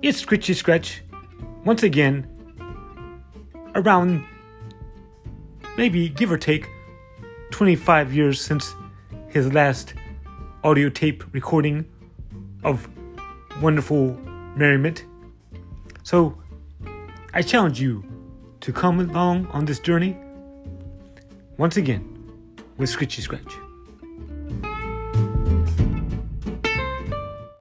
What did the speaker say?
it's Scritchy Scratch once again around maybe give or take 25 years since his last audio tape recording of wonderful merriment. So I challenge you to come along on this journey once again with Scritchy Scratch.